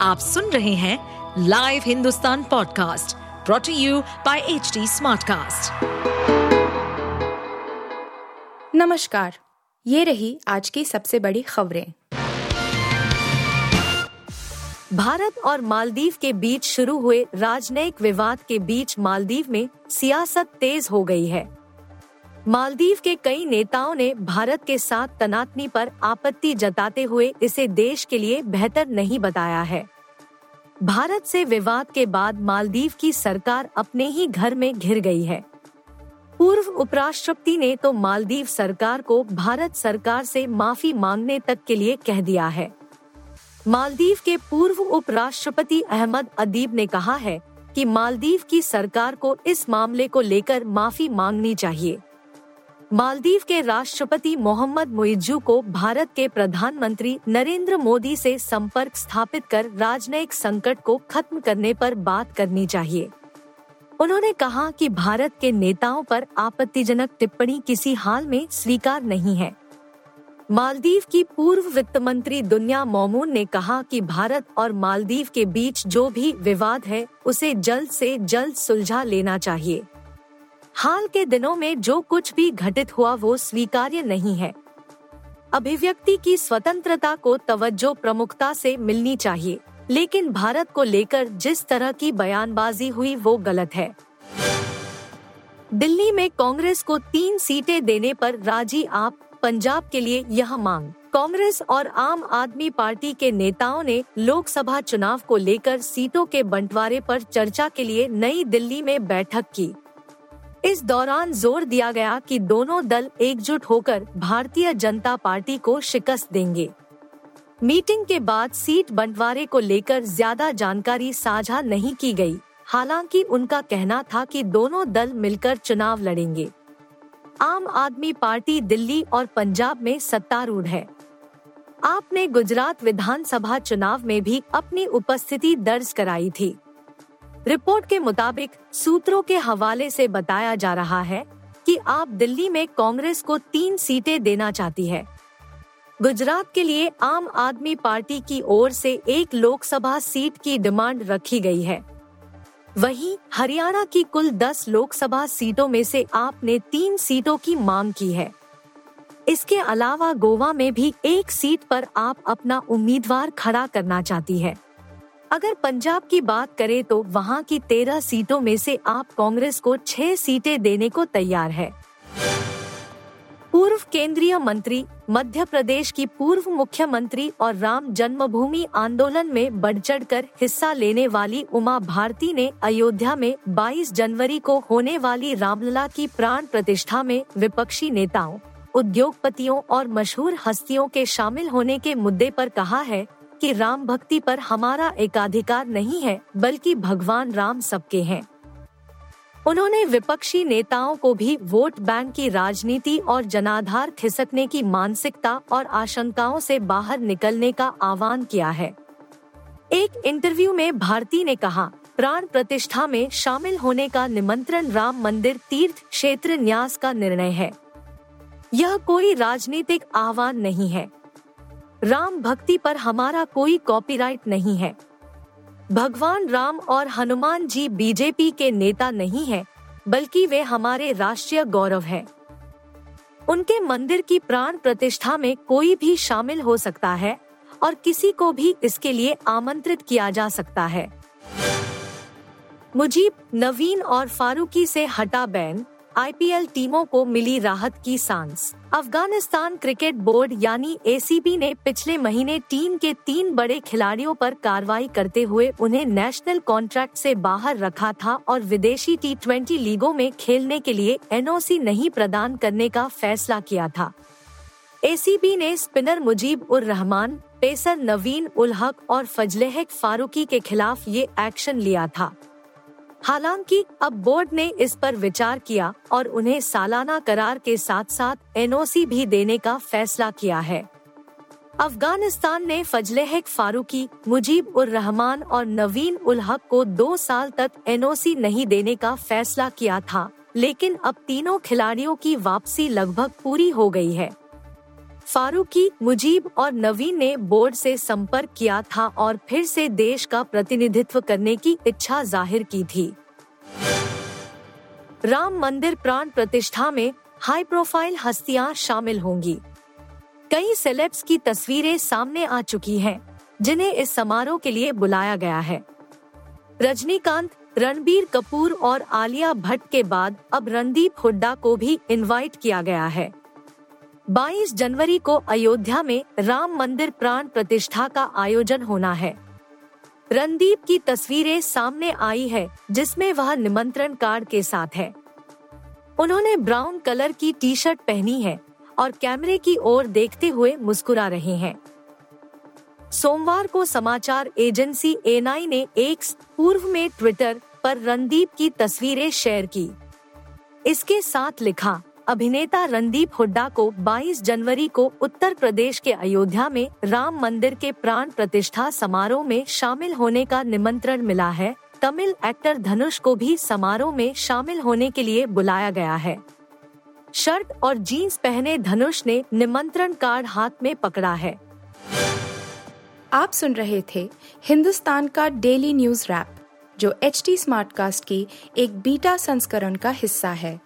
आप सुन रहे हैं live Hindustan podcast brought to you by H Smartcast. नमस्कार ये रही आज की सबसे बड़ी खबरें भारत और मालदीव के बीच शुरू हुए राजनयिक विवाद के बीच मालदीव में सियासत तेज हो गई है मालदीव के कई नेताओं ने भारत के साथ तनातनी पर आपत्ति जताते हुए इसे देश के लिए बेहतर नहीं बताया है। भारत से विवाद के बाद मालदीव की सरकार अपने ही घर में घिर गई है। पूर्व उपराष्ट्रपति ने तो मालदीव सरकार को भारत सरकार से माफ़ी मांगने तक के लिए कह दिया है। मालदीव के पूर्व उपराष्ट्रपति अहमद अदीब ने कहा है कि मालदीव की सरकार को इस मामले को लेकर माफ़ी मांगनी चाहिए। मालदीव के राष्ट्रपति मोहम्मद मुइजू को भारत के प्रधानमंत्री नरेंद्र मोदी से संपर्क स्थापित कर राजनयिक संकट को खत्म करने पर बात करनी चाहिए। उन्होंने कहा कि भारत के नेताओं पर आपत्तिजनक टिप्पणी किसी हाल में स्वीकार नहीं है। मालदीव की पूर्व वित्त मंत्री दुनिया मोमून ने कहा कि भारत और मालदीव के बीच जो भी विवाद है, उसे जल्द से जल्द सुलझा लेना चाहिए। हाल के दिनों में जो कुछ भी घटित हुआ वो स्वीकार्य नहीं है। अभिव्यक्ति की स्वतंत्रता को तवज्जो प्रमुखता से मिलनी चाहिए, लेकिन भारत को लेकर जिस तरह की बयानबाजी हुई वो गलत है। दिल्ली में कांग्रेस को तीन सीटें देने पर राज़ी आप, पंजाब के लिए यह मांग। कांग्रेस और आम आदमी पार्टी के नेताओं ने लोकसभा चुनाव को लेकर सीटों के बंटवारे पर चर्चा के लिए नई दिल्ली में बैठक की। इस दौरान ज़ोर दिया गया कि दोनों दल एकजुट होकर भारतीय जनता पार्टी को शिकस्त देंगे। मीटिंग के बाद सीट बंटवारे को लेकर ज़्यादा जानकारी साझा नहीं की गई। हालाँकि उनका कहना था कि दोनों दल मिलकर चुनाव लड़ेंगे। आम आदमी पार्टी दिल्ली और पंजाब में सत्तारूढ़ है। आपने गुजरात विधानसभा चुनाव में भी अपनी उपस्थिति दर्ज कराई थी। रिपोर्ट के मुताबिक सूत्रों के हवाले से बताया जा रहा है कि आप दिल्ली में कांग्रेस को तीन सीटें देना चाहती है। गुजरात के लिए आम आदमी पार्टी की ओर से एक लोकसभा सीट की डिमांड रखी गई है। वहीं हरियाणा की कुल 10 लोकसभा सीटों में से आपने तीन सीटों की मांग की है। इसके अलावा गोवा में भी एक सीट पर आप अपना उम्मीदवार खड़ा करना चाहती है। अगर पंजाब की बात करें तो वहाँ की तेरह सीटों में से आप कांग्रेस को छह सीटें देने को तैयार है। पूर्व केंद्रीय मंत्री, मध्य प्रदेश की पूर्व मुख्यमंत्री और राम जन्मभूमि आंदोलन में बढ़ चढ़ कर हिस्सा लेने वाली उमा भारती ने अयोध्या में 22 जनवरी को होने वाली रामलला की प्राण प्रतिष्ठा में विपक्षी नेताओं, उद्योगपतियों और मशहूर हस्तियों के शामिल होने के मुद्दे पर कहा है कि राम भक्ति पर हमारा एकाधिकार नहीं है, बल्कि भगवान राम सबके हैं। उन्होंने विपक्षी नेताओं को भी वोट बैंक की राजनीति और जनाधार खिसकने की मानसिकता और आशंकाओं से बाहर निकलने का आह्वान किया है। एक इंटरव्यू में भारती ने कहा, प्राण प्रतिष्ठा में शामिल होने का निमंत्रण राम मंदिर तीर्थ क्षेत्र न्यास का निर्णय है। यह कोई राजनीतिक आह्वान नहीं है। राम भक्ति पर हमारा कोई कॉपीराइट नहीं है। भगवान राम और हनुमान जी बीजेपी के नेता नहीं है, बल्कि वे हमारे राष्ट्रीय गौरव है। उनके मंदिर की प्राण प्रतिष्ठा में कोई भी शामिल हो सकता है और किसी को भी इसके लिए आमंत्रित किया जा सकता है। मुजीब, नवीन और फारूकी से हटा बैन आईपीएल टीमों को मिली राहत की सांस अफ़गानिस्तान क्रिकेट बोर्ड यानी एसीबी ने पिछले महीने टीम के तीन बड़े खिलाड़ियों पर कार्रवाई करते हुए उन्हें नेशनल कॉन्ट्रैक्ट से बाहर रखा था और विदेशी टी ट्वेंटी लीगों में खेलने के लिए एनओसी नहीं प्रदान करने का फैसला किया था एसीबी ने स्पिनर मुजीब उर रहमान पेसर नवीन उल हक और फजलेहक फारूकी के खिलाफ ये एक्शन लिया था हालाँकि अब बोर्ड ने इस पर विचार किया और उन्हें सालाना करार के साथ साथ एनओसी भी देने का फैसला किया है। अफ़गानिस्तान ने फजलेहक फारूकी, मुजीब उर रहमान और नवीन उल हक को दो साल तक एनओसी नहीं देने का फैसला किया था, लेकिन अब तीनों खिलाड़ियों की वापसी लगभग पूरी हो गई है। फारूकी मुजीब और नवीन ने बोर्ड से संपर्क किया था और फिर से देश का प्रतिनिधित्व करने की इच्छा ज़ाहिर की थी। राम मंदिर प्राण प्रतिष्ठा में हाई प्रोफ़ाइल हस्तियाँ शामिल होंगी। कई सेलेब्स की तस्वीरें सामने आ चुकी हैं, जिन्हें इस समारोह के लिए बुलाया गया है। रजनीकांत रणबीर कपूर और आलिया भट्ट के बाद अब रणदीप हुड्डा को भी इनवाइट किया गया है। 22 जनवरी को अयोध्या में राम मंदिर प्राण प्रतिष्ठा का आयोजन होना है। रणदीप की तस्वीरें सामने आई है, जिसमें वह निमंत्रण कार्ड के साथ है। उन्होंने ब्राउन कलर की टी शर्ट पहनी है और कैमरे की ओर देखते हुए मुस्कुरा रहे हैं। सोमवार को समाचार एजेंसी एनआई ने एक पूर्व में ट्विटर पर रणदीप की तस्वीरें शेयर की। इसके साथ लिखा अभिनेता रणदीप हुड्डा को 22 जनवरी को उत्तर प्रदेश के अयोध्या में राम मंदिर के प्राण प्रतिष्ठा समारोह में शामिल होने का निमंत्रण मिला है। तमिल एक्टर धनुष को भी समारोह में शामिल होने के लिए बुलाया गया है। शर्ट और जीन्स पहने धनुष ने निमंत्रण कार्ड हाथ में पकड़ा है। आप सुन रहे थे हिंदुस्तान का डेली न्यूज़ रैप, जो एच टी स्मार्ट कास्ट की एक बीटा संस्करण का हिस्सा है।